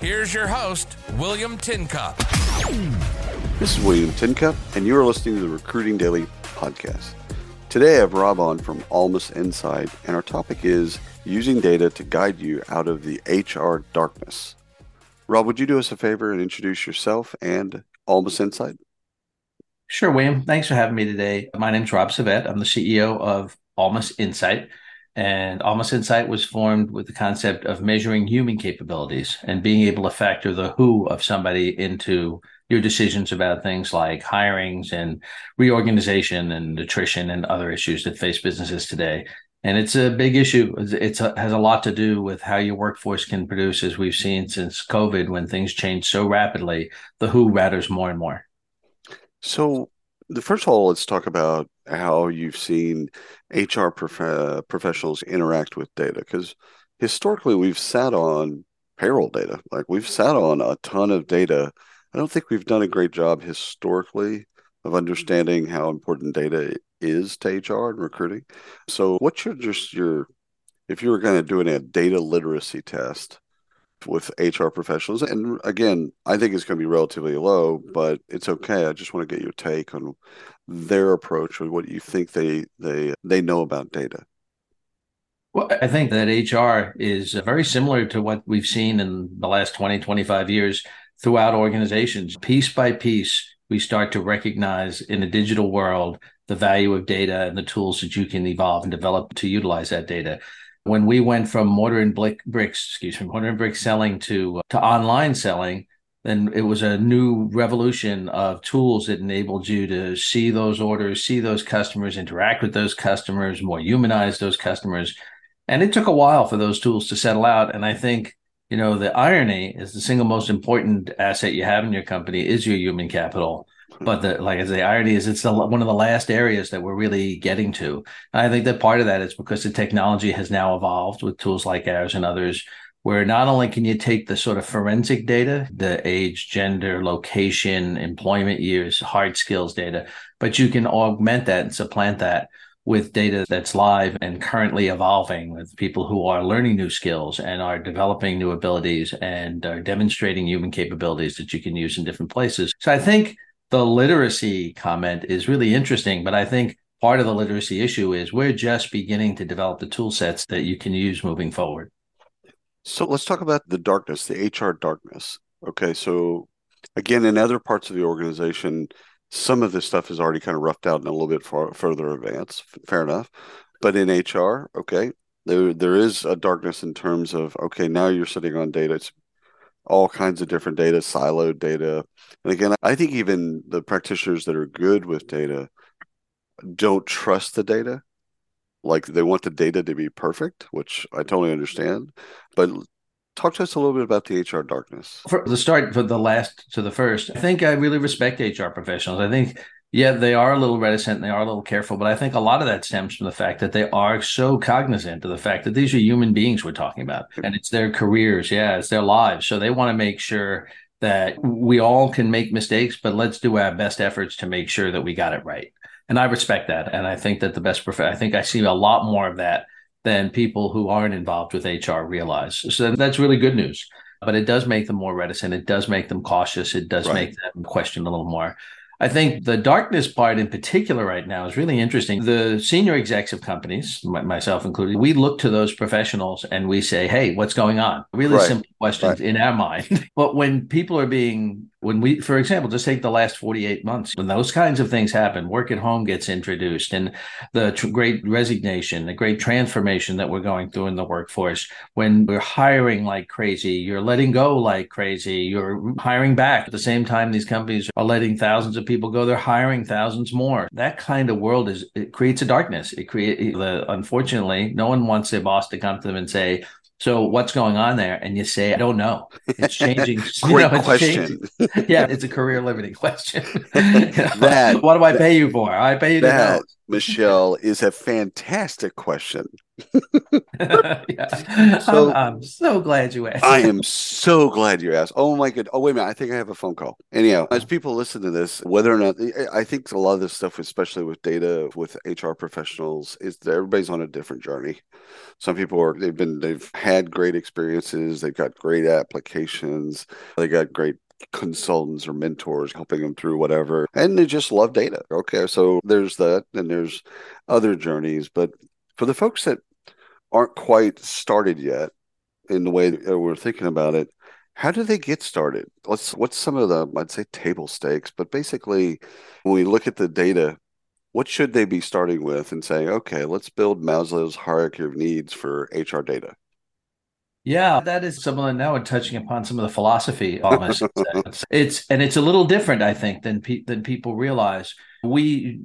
Here's your host, William Tincup. This is William Tincup, and you are listening to the Recruiting Daily podcast. Today, I have Rob on from Almas Insight, and our topic is using data to guide you out of the HR darkness. Rob, would you do us a favor and introduce yourself and Almas Insight? Sure, William. Thanks for having me today. My name is Rob Savette. I'm the CEO of Almas Insight. And Almas Insight was formed with the concept of measuring human capabilities and being able to factor the who of somebody into your decisions about things like hirings and reorganization and attrition and other issues that face businesses today. And it's a big issue. It has a lot to do with how your workforce can produce, as we've seen since COVID, when things change so rapidly. The who matters more and more. So, the first of all, let's talk about how you've seen HR prof- professionals interact with data because historically we've sat on payroll data, like we've sat on a ton of data. I don't think we've done a great job historically of understanding how important data is to HR and recruiting. So, what's your just your if you were going to do a data literacy test with HR professionals. And again, I think it's going to be relatively low, but it's okay. I just want to get your take on their approach and what you think they they they know about data. Well, I think that HR is uh, very similar to what we've seen in the last 20, 25 years throughout organizations. Piece by piece, we start to recognize in a digital world the value of data and the tools that you can evolve and develop to utilize that data when we went from mortar and brick, bricks, excuse me, mortar and brick selling to uh, to online selling, then it was a new revolution of tools that enabled you to see those orders, see those customers, interact with those customers, more humanize those customers. And it took a while for those tools to settle out. And I think, you know, the irony is the single most important asset you have in your company is your human capital. But the like the irony is, it's the, one of the last areas that we're really getting to. I think that part of that is because the technology has now evolved with tools like ours and others, where not only can you take the sort of forensic data, the age, gender, location, employment years, hard skills data, but you can augment that and supplant that with data that's live and currently evolving with people who are learning new skills and are developing new abilities and are demonstrating human capabilities that you can use in different places. So I think the literacy comment is really interesting, but I think part of the literacy issue is we're just beginning to develop the tool sets that you can use moving forward. So let's talk about the darkness, the HR darkness. Okay, so again, in other parts of the organization, some of this stuff is already kind of roughed out in a little bit far, further advance. Fair enough, but in HR, okay, there there is a darkness in terms of okay, now you're sitting on data. It's all kinds of different data, siloed data. And again, I think even the practitioners that are good with data don't trust the data. Like they want the data to be perfect, which I totally understand. But talk to us a little bit about the HR darkness. For the start, for the last to the first, I think I really respect HR professionals. I think yeah, they are a little reticent, they are a little careful, but I think a lot of that stems from the fact that they are so cognizant of the fact that these are human beings we're talking about and it's their careers. Yeah, it's their lives. So they want to make sure that we all can make mistakes, but let's do our best efforts to make sure that we got it right. And I respect that. And I think that the best, prof- I think I see a lot more of that than people who aren't involved with HR realize. So that's really good news. But it does make them more reticent. It does make them cautious. It does right. make them question a little more. I think the darkness part in particular right now is really interesting. The senior execs of companies, myself included, we look to those professionals and we say, hey, what's going on? Really right. simple questions right. in our mind. but when people are being when we, for example, just take the last 48 months, when those kinds of things happen, work at home gets introduced and the tr- great resignation, the great transformation that we're going through in the workforce, when we're hiring like crazy, you're letting go like crazy, you're hiring back. At the same time, these companies are letting thousands of people go, they're hiring thousands more. That kind of world is, it creates a darkness. It creates, unfortunately, no one wants their boss to come to them and say, So what's going on there? And you say, I don't know. It's changing. Great you know, it's question. changing. yeah, it's a career limiting question. That- what do I pay you for? I pay you to That, know. Michelle, is a fantastic question. yeah. So- I'm, I'm so glad you asked. I am so glad you asked. Oh my good. Oh wait a minute. I think I have a phone call. Anyhow, as people listen to this, whether or not I think a lot of this stuff, especially with data with HR professionals, is that everybody's on a different journey. Some people are they've been they've had great experiences. They've got great applications. They got great consultants or mentors helping them through whatever and they just love data. Okay so there's that and there's other journeys but for the folks that aren't quite started yet in the way that uh, we're thinking about it how do they get started? Let's what's some of the i'd say table stakes but basically when we look at the data what should they be starting with and saying okay let's build maslow's hierarchy of needs for hr data Yeah, that is someone now we're touching upon some of the philosophy almost. it's and it's a little different, I think, than pe- than people realize. We,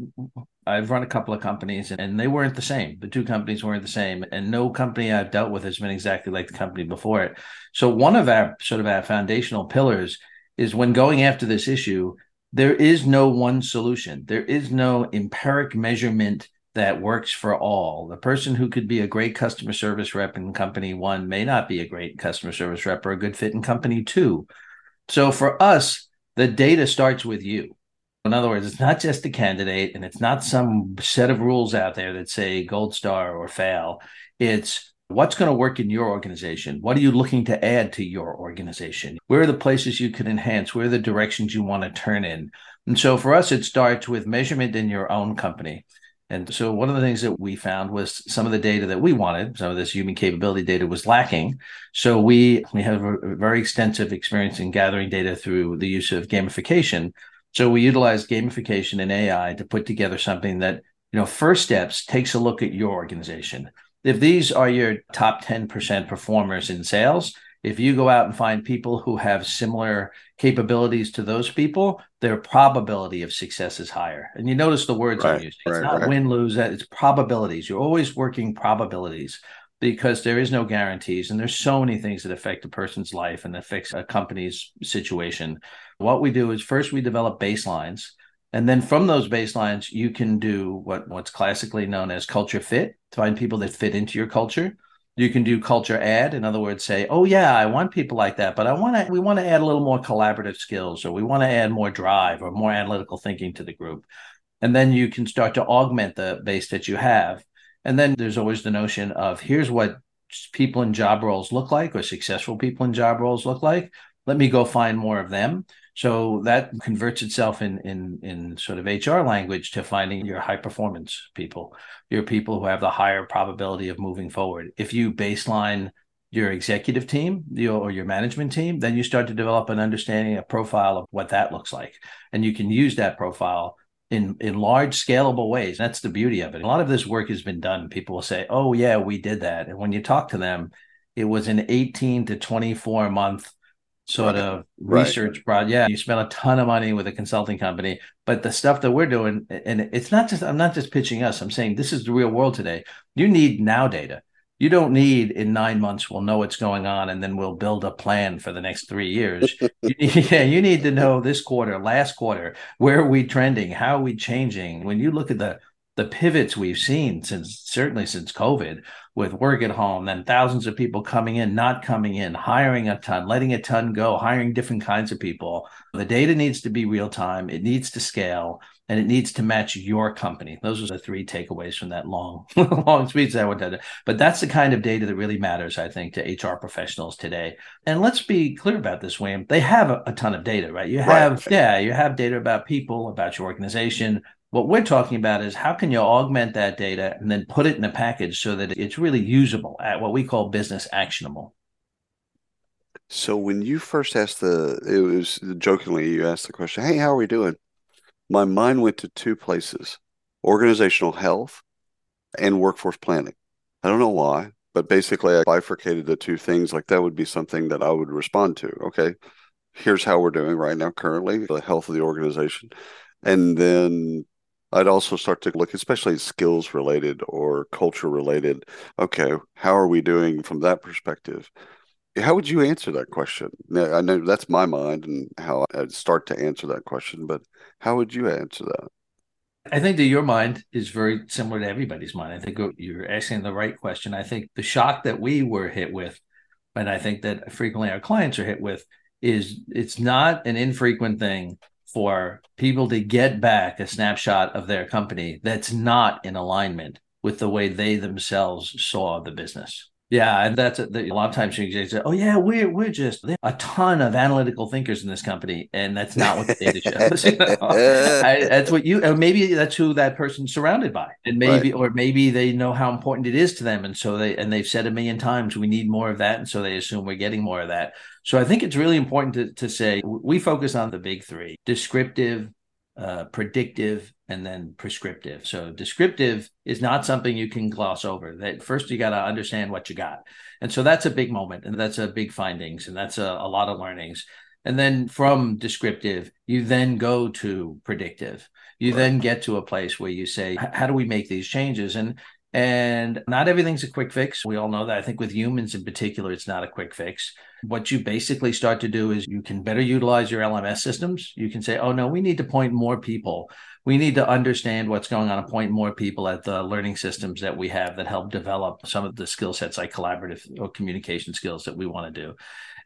I've run a couple of companies, and they weren't the same. The two companies weren't the same, and no company I've dealt with has been exactly like the company before it. So one of our sort of our foundational pillars is when going after this issue, there is no one solution. There is no empiric measurement that works for all. The person who could be a great customer service rep in company one may not be a great customer service rep or a good fit in company two. So for us, the data starts with you. In other words, it's not just a candidate and it's not some set of rules out there that say gold star or fail. It's what's going to work in your organization? What are you looking to add to your organization? Where are the places you can enhance? Where are the directions you want to turn in? And so for us, it starts with measurement in your own company. And so one of the things that we found was some of the data that we wanted, some of this human capability data was lacking. So we we have a very extensive experience in gathering data through the use of gamification. So we utilize gamification and AI to put together something that, you know, first steps takes a look at your organization. If these are your top 10% performers in sales, if you go out and find people who have similar capabilities to those people, their probability of success is higher. And you notice the words Right, I'm using. It's right, not right. win, lose, that it's probabilities. You're always working probabilities because there is no guarantees and there's so many things that affect a person's life and affects a company's situation. What we do is first we develop baselines and then from those baselines you can do what what's classically known as culture fit, to find people that fit into your culture. You can do culture add, in other words, say, "Oh yeah, I want people like that, but I want to we want to add a little more collaborative skills or we want to add more drive or more analytical thinking to the group." And then you can start to augment the base that you have. And then there's always the notion of here's what people in job roles look like or successful people in job roles look like. Let me go find more of them. So that converts itself in in in sort of HR language to finding your high performance people, your people who have the higher probability of moving forward. If you baseline your executive team your, or your management team, then you start to develop an understanding, a profile of what that looks like, and you can use that profile in in large scalable ways. That's the beauty of it. A lot of this work has been done. People will say, "Oh yeah, we did that," and when you talk to them, it was an 18 to 24 month sort Right. of Right. research project. Yeah, you spent a ton of money with a consulting company, but the stuff that we're doing, and it's not just I'm not just pitching us. I'm saying this is the real world today. You need now data. You don't need in nine months we'll know what's going on and then we'll build a plan for the next three years. you, yeah, you need to know this quarter, last quarter, where are we trending? How are we changing? When you look at the the pivots we've seen since certainly since COVID with work at home, then thousands of people coming in, not coming in, hiring a ton, letting a ton go, hiring different kinds of people. The data needs to be real time, it needs to scale, and it needs to match your company. Those are the three takeaways from that long, long speech that I went to. But that's the kind of data that really matters, I think, to HR professionals today. And let's be clear about this, William. They have a, a ton of data, right? You Right. have, yeah, you have data about people, about your organization, what we're talking about is how can you augment that data and then put it in a package so that it's really usable at what we call business actionable. So when you first asked the, it was jokingly you asked the question, "Hey, how are we doing?" My mind went to two places: organizational health and workforce planning. I don't know why, but basically I bifurcated the two things. Like that would be something that I would respond to. Okay, here's how we're doing right now currently, the health of the organization, and then I'd also start to look, especially skills related or culture related. Okay, how are we doing from that perspective? How would you answer that question? I know that's my mind and how I'd start to answer that question, but how would you answer that? I think that your mind is very similar to everybody's mind. I think you're asking the right question. I think the shock that we were hit with, and I think that frequently our clients are hit with, is it's not an infrequent thing for people to get back a snapshot of their company that's not in alignment with the way they themselves saw the business. Yeah, and that's a, a lot of times you say, "Oh yeah, we're we're just a ton of analytical thinkers in this company," and that's not what the data shows. You know? I, that's what you maybe that's who that person's surrounded by, and maybe right. or maybe they know how important it is to them, and so they and they've said a million times, "We need more of that," and so they assume we're getting more of that. So I think it's really important to to say we focus on the big three: descriptive, uh, predictive, and then prescriptive. So descriptive is not something you can gloss over. That first you got to understand what you got, and so that's a big moment, and that's a big findings, and that's a, a lot of learnings. And then from descriptive, you then go to predictive. You right. then get to a place where you say, how do we make these changes? And and not everything's a quick fix. We all know that. I think with humans in particular, it's not a quick fix. What you basically start to do is you can better utilize your LMS systems. You can say, oh, no, we need to point more people. We need to understand what's going on and point more people at the learning systems that we have that help develop some of the skill sets like collaborative or communication skills that we want to do.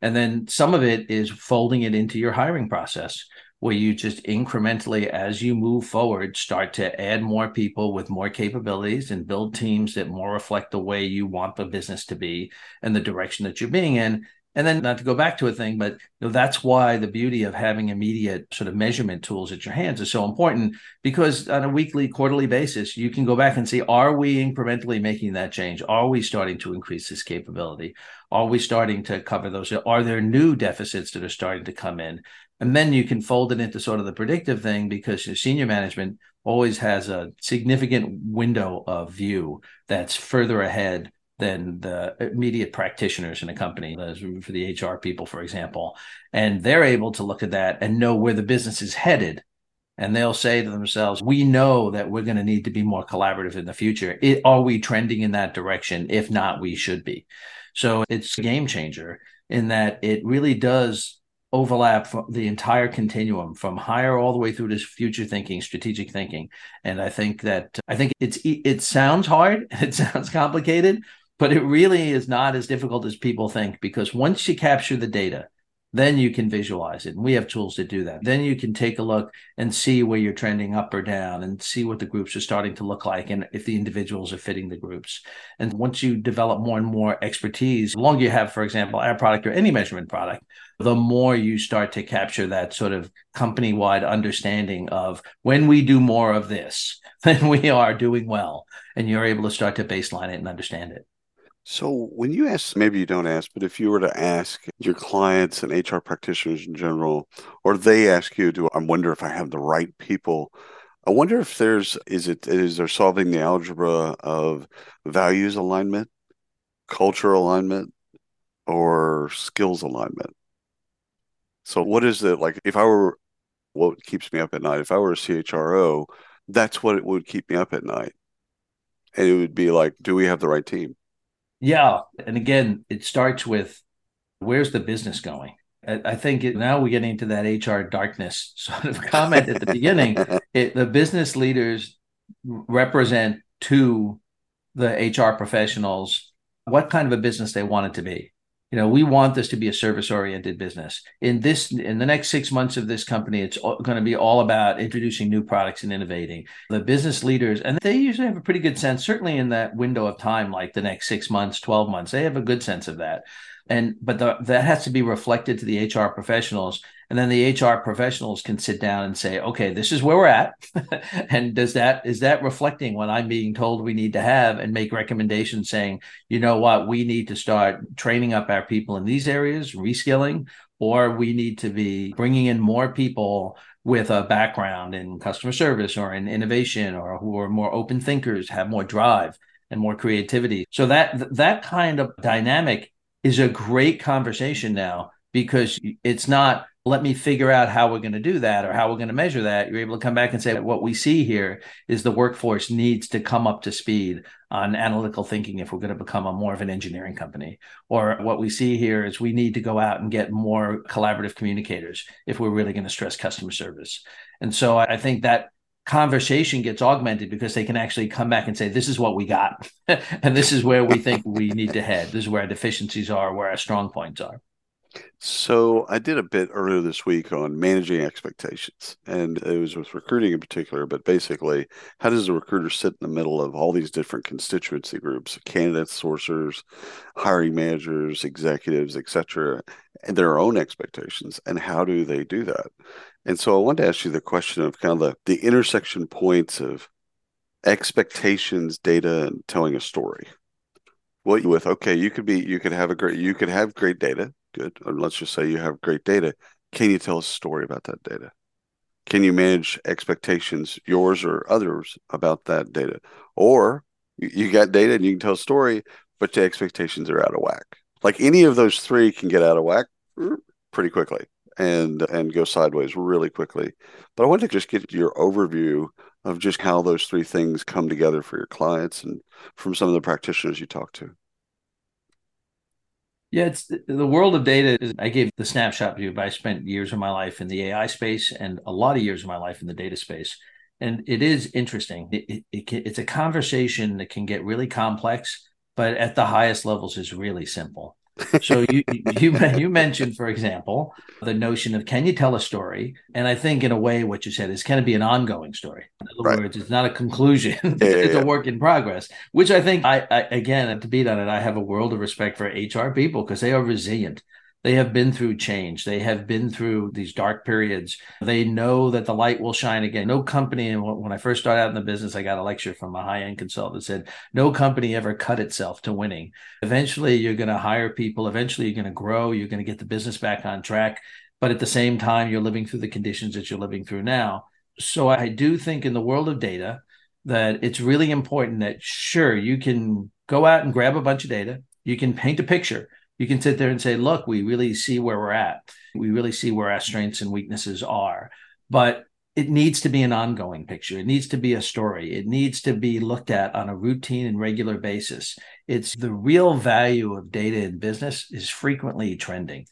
And then some of it is folding it into your hiring process where you just incrementally, as you move forward, start to add more people with more capabilities and build teams that more reflect the way you want the business to be and the direction that you're being in. And then not to go back to a thing, but you know, that's why the beauty of having immediate sort of measurement tools at your hands is so important because on a weekly, quarterly basis, you can go back and see, are we incrementally making that change? Are we starting to increase this capability? Are we starting to cover those? Are there new deficits that are starting to come in? And then you can fold it into sort of the predictive thing because your senior management always has a significant window of view that's further ahead than the immediate practitioners in a company, for the HR people, for example. And they're able to look at that and know where the business is headed. And they'll say to themselves, we know that we're going to need to be more collaborative in the future. It, are we trending in that direction? If not, we should be. So it's a game changer in that it really does overlap the entire continuum from higher all the way through to future thinking strategic thinking. And i think that i think it's it sounds hard it sounds complicated but it really is not as difficult as people think because once you capture the data then you can visualize it. And we have tools to do that. Then you can take a look and see where you're trending up or down and see what the groups are starting to look like and if the individuals are fitting the groups. And once you develop more and more expertise the longer you have for example our product or any measurement product the more you start to capture that sort of company wide understanding of when we do more of this, then we are doing well. And you're able to start to baseline it and understand it. So, when you ask, maybe you don't ask, but if you were to ask your clients and HR practitioners in general, or they ask you, "Do I wonder if I have the right people?" I wonder if there's is it is there solving the algebra of values alignment, culture alignment, or skills alignment. So what is it like if I were what keeps me up at night? If I were a CHRO, that's what it would keep me up at night. And it would be like, do we have the right team? Yeah. And again, it starts with where's the business going? I think now we're getting into that HR darkness sort of comment at the beginning. It, the business leaders represent to the HR professionals what kind of a business they want it to be you know we want this to be a service oriented business. In this in the next six months of this company it's going to be all about introducing new products and innovating. The business leaders and they usually have a pretty good sense certainly in that window of time like the next six months 12 months they have a good sense of that. And but the, that has to be reflected to the hr professionals and then the hr professionals can sit down and say okay this is where we're at. And does that is that reflecting what i'm being told we need to have and make recommendations saying you know what? We need to start training up our people in these areas reskilling or we need to be bringing in more people with a background in customer service or in innovation or who are more open thinkers have more drive and more creativity. So that that kind of dynamic is a great conversation now because it's not let me figure out how we're going to do that or how we're going to measure that. You're able to come back and say, what we see here is the workforce needs to come up to speed on analytical thinking if we're going to become a more of an engineering company. Or what we see here is we need to go out and get more collaborative communicators if we're really going to stress customer service. And so I think that conversation gets augmented because they can actually come back and say, this is what we got. and this is where we think we need to head. This is where our deficiencies are, where our strong points are. So I did a bit earlier this week on managing expectations, and it was with recruiting in particular. But basically, how does a recruiter sit in the middle of all these different constituency groups, candidates, sourcers, hiring managers, executives, etc., and their own expectations, and how do they do that? And so I wanted to ask you the question of kind of the, the intersection points of expectations, data, and telling a story. What with okay, you could be you could have a great you could have great data, good. Or let's just say you have great data. Can you tell a story about that data? Can you manage expectations, yours or others, about that data? Or you, got data and you can tell a story, but the expectations are out of whack. Like any of those three can get out of whack mm, pretty quickly and and go sideways really quickly. But I wanted to just get your overview of just how those three things come together for your clients and from some of the practitioners you talk to. Yeah, it's the world of data. Is, I gave the snapshot view, but I spent years of my life in the AI space and a lot of years of my life in the data space. And it is interesting. It, it, it it's a conversation that can get really complex, but at the highest levels is really simple so you, you you mentioned, for example, the notion of can you tell a story? And I think in a way, what you said is can it be an ongoing story? In other right. words, it's not a conclusion; yeah, it's yeah. a work in progress. Which I think I, I again to beat on it, I have a world of respect for HR people because they are resilient. They have been through change. They have been through these dark periods. They know that the light will shine again. No company, and when I first started out in the business, I got a lecture from a high end consultant that said, No company ever cut itself to winning. Eventually, you're going to hire people. Eventually, you're going to grow. You're going to get the business back on track. But at the same time, you're living through the conditions that you're living through now. So I do think in the world of data that it's really important that, sure, you can go out and grab a bunch of data, you can paint a picture you can sit there and say, look, we really see where we're at. We really see where our strengths and weaknesses are. But it needs to be an ongoing picture. It needs to be a story. It needs to be looked at on a routine and regular basis. It's the real value of data in business is frequently trending.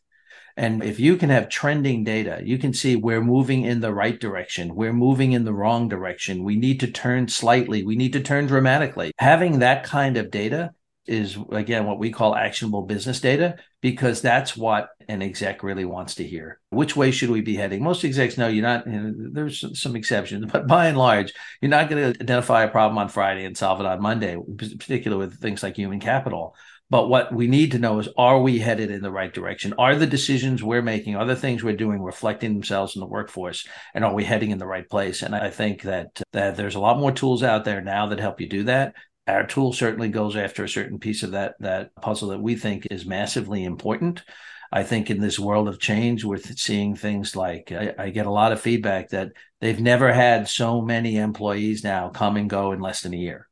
And if you can have trending data, you can see we're moving in the right direction. We're moving in the wrong direction. We need to turn slightly. We need to turn dramatically. Having that kind of data is again what we call actionable business data because that's what an exec really wants to hear. Which way should we be heading? Most execs know you're not. You know, there's some exceptions, but by and large, you're not going to identify a problem on Friday and solve it on Monday, particularly with things like human capital. But what we need to know is are we headed in the right direction? Are the decisions we're making, are the things we're doing reflecting themselves in the workforce? And are we heading in the right place? And I think that that there's a lot more tools out there now that help you do that our tool certainly goes after a certain piece of that that puzzle that we think is massively important. I think in this world of change, we're seeing things like I, I, get a lot of feedback that they've never had so many employees now come and go in less than a year.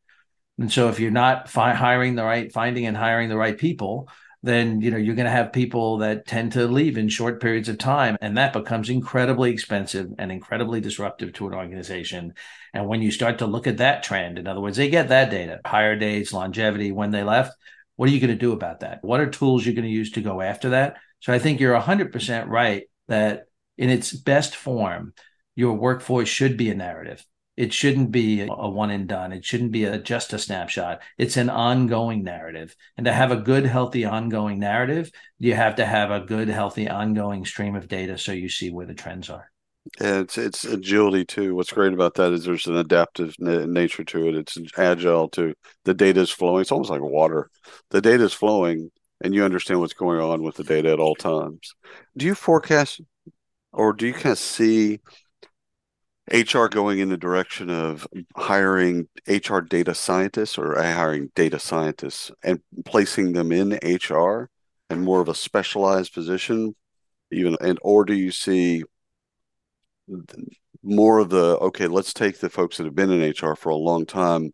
And so, if you're not fi- hiring the right, finding and hiring the right people, then you know you're going to have people that tend to leave in short periods of time and that becomes incredibly expensive and incredibly disruptive to an organization. And when you start to look at that trend in other words they get that data hire dates longevity when they left what are you going to do about that? What are tools you're going to use to go after that? So i think you're 100% right that in its best form your workforce should be a narrative it shouldn't be a one and done. It shouldn't be a, just a snapshot. It's an ongoing narrative. And to have a good, healthy, ongoing narrative, you have to have a good, healthy, ongoing stream of data so you see where the trends are. Yeah, it's it's agility too. What's great about that is there's an adaptive nature to it. It's agile too. The data is flowing. It's almost like water. The data is flowing, and you understand what's going on with the data at all times. Do you forecast, or do you kind of see HR going in the direction of hiring HR data scientists or hiring data scientists and placing them in HR and more of a specialized position, even and or do you see more of the okay, let's take the folks that have been in HR for a long time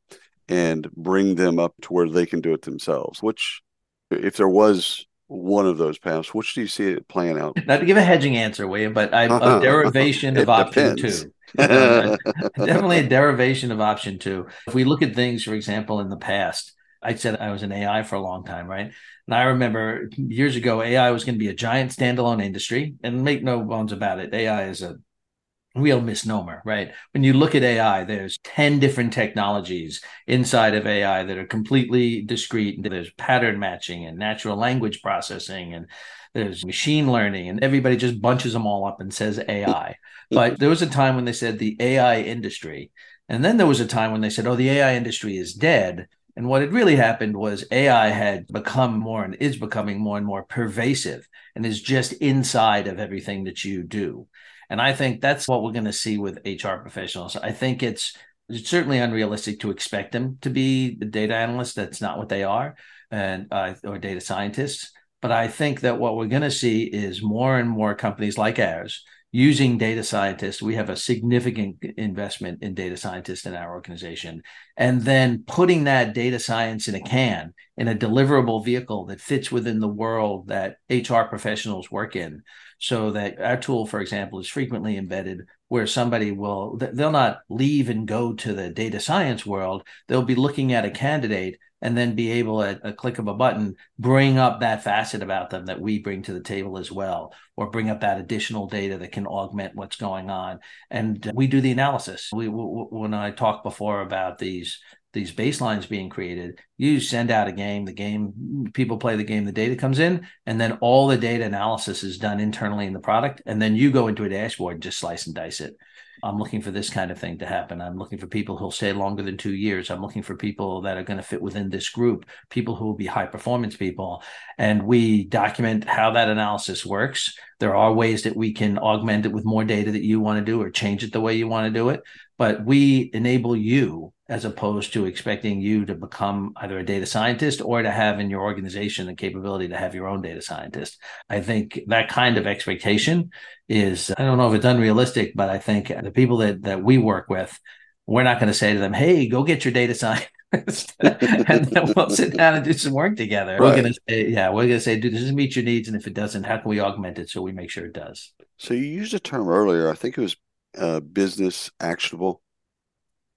and bring them up to where they can do it themselves, which if there was one of those paths. Which do you see it playing out? Not to give a hedging answer, William, but I'm uh-huh. a derivation of option two. Uh, definitely a derivation of option two. If we look at things, for example, in the past, I said I was in AI for a long time, right? And I remember years ago, AI was going to be a giant standalone industry. And make no bones about it, AI is a real misnomer, right? When you look at AI, there's 10 different technologies inside of AI that are completely discrete. There's pattern matching and natural language processing and there's machine learning and everybody just bunches them all up and says AI. But there was a time when they said the AI industry. And then there was a time when they said, oh, the AI industry is dead. And what had really happened was AI had become more and is becoming more and more pervasive and is just inside of everything that you do. And I think that's what we're going to see with HR professionals. I think it's, it's certainly unrealistic to expect them to be data analysts. That's not what they are, and uh, or data scientists. But I think that what we're going to see is more and more companies like ours using data scientists. We have a significant investment in data scientists in our organization. And then putting that data science in a can, in a deliverable vehicle that fits within the world that HR professionals work in. So that our tool, for example, is frequently embedded where somebody will, they'll not leave and go to the data science world. They'll be looking at a candidate and then be able at a click of a button bring up that facet about them that we bring to the table as well or bring up that additional data that can augment what's going on. And we do the analysis. We when i talked before about these these baselines being created you send out a game the game people play the game the data comes in and then all the data analysis is done internally in the product and then you go into a dashboard just slice and dice it I'm looking for this kind of thing to happen. I'm looking for people who'll stay longer than two years. I'm looking for people that are going to fit within this group, people who will be high performance people. And we document how that analysis works. There are ways that we can augment it with more data that you want to do or change it the way you want to do it. But we enable you as opposed to expecting you to become either a data scientist or to have in your organization the capability to have your own data scientist. I think that kind of expectation is, I don't know if it's unrealistic, but I think the people that, that we work with, we're not going to say to them, hey, go get your data scientist. and then we'll sit down and do some work together. Right. We're going to say, yeah, we're going to say, does this meet your needs? And if it doesn't, how can we augment it so we make sure it does? So you used a term earlier, I think it was uh, business actionable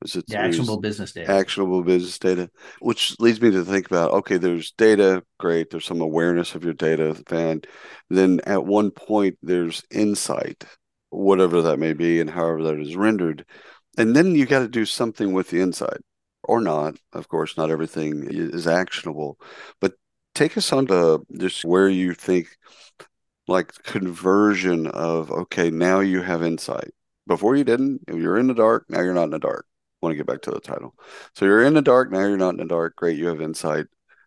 is it actionable business data? Actionable business data, which leads me to think about okay, there's data, great. There's some awareness of your data, and then at one point there's insight, whatever that may be, and however that is rendered, and then you got to do something with the insight, or not. Of course, not everything is actionable, but take us on to just where you think like conversion of okay now you have insight before you didn't you're in the dark now you're not in the dark want to get back to the title. So you're in the dark now. You're not in the dark. Great, you have insight.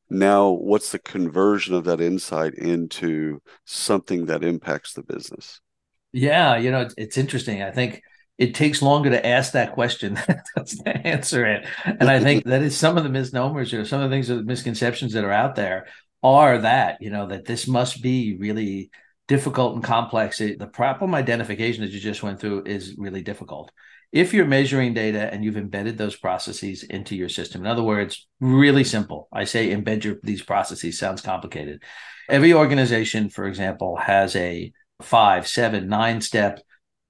Now, what's the conversion of that insight into something that impacts the business? Yeah, you know, it's, it's interesting. I think it takes longer to ask that question than to answer it. And I think that is some of the misnomers or some of the things, the misconceptions that are out there are that, you know, that this must be really difficult and complex. The problem identification that you just went through is really difficult. If you're measuring data and you've embedded those processes into your system in other words really simple. I say embed your these processes sounds complicated. Every organization for example has a five seven nine step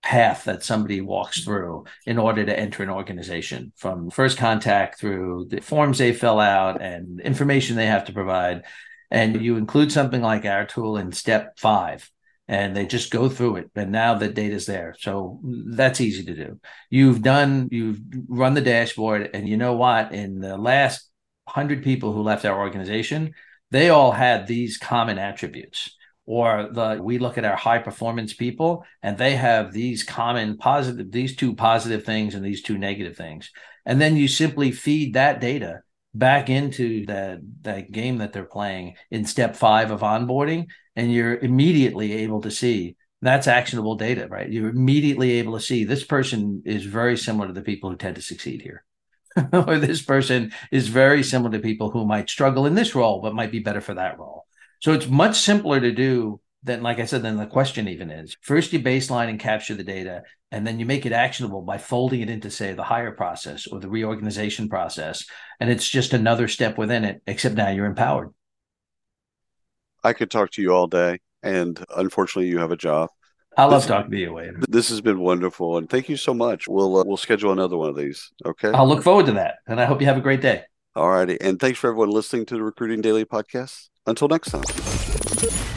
path that somebody walks through in order to enter an organization from first contact through the forms they fill out and information they have to provide and hmm. you include something like our tool in step five and they just go through it. And now the data's there. So that's easy to do. You've done you've run the dashboard and you know what? In the last 100 people who left our organization they all had these common attributes. Or the we look at our high performance people and they have these common positive these two positive things and these two negative things. And then you simply feed that data back into that that game that they're playing in step 5 of onboarding and you're immediately able to see that's actionable data, right? You're immediately able to see this person is very similar to the people who tend to succeed here. or this person is very similar to people who might struggle in this role, but might be better for that role. So it's much simpler to do than, like I said, then the question even is. First, you baseline and capture the data, and then you make it actionable by folding it into, say, the hire process or the reorganization process. And it's just another step within it, except now you're empowered. I could talk to you all day, and unfortunately, you have a job. I love this, talking to you, Wade. This has been wonderful, and thank you so much. We'll uh, we'll schedule another one of these. Okay. I'll look forward to that, and I hope you have a great day. All righty, and thanks for everyone listening to the Recruiting Daily podcast. Until next time.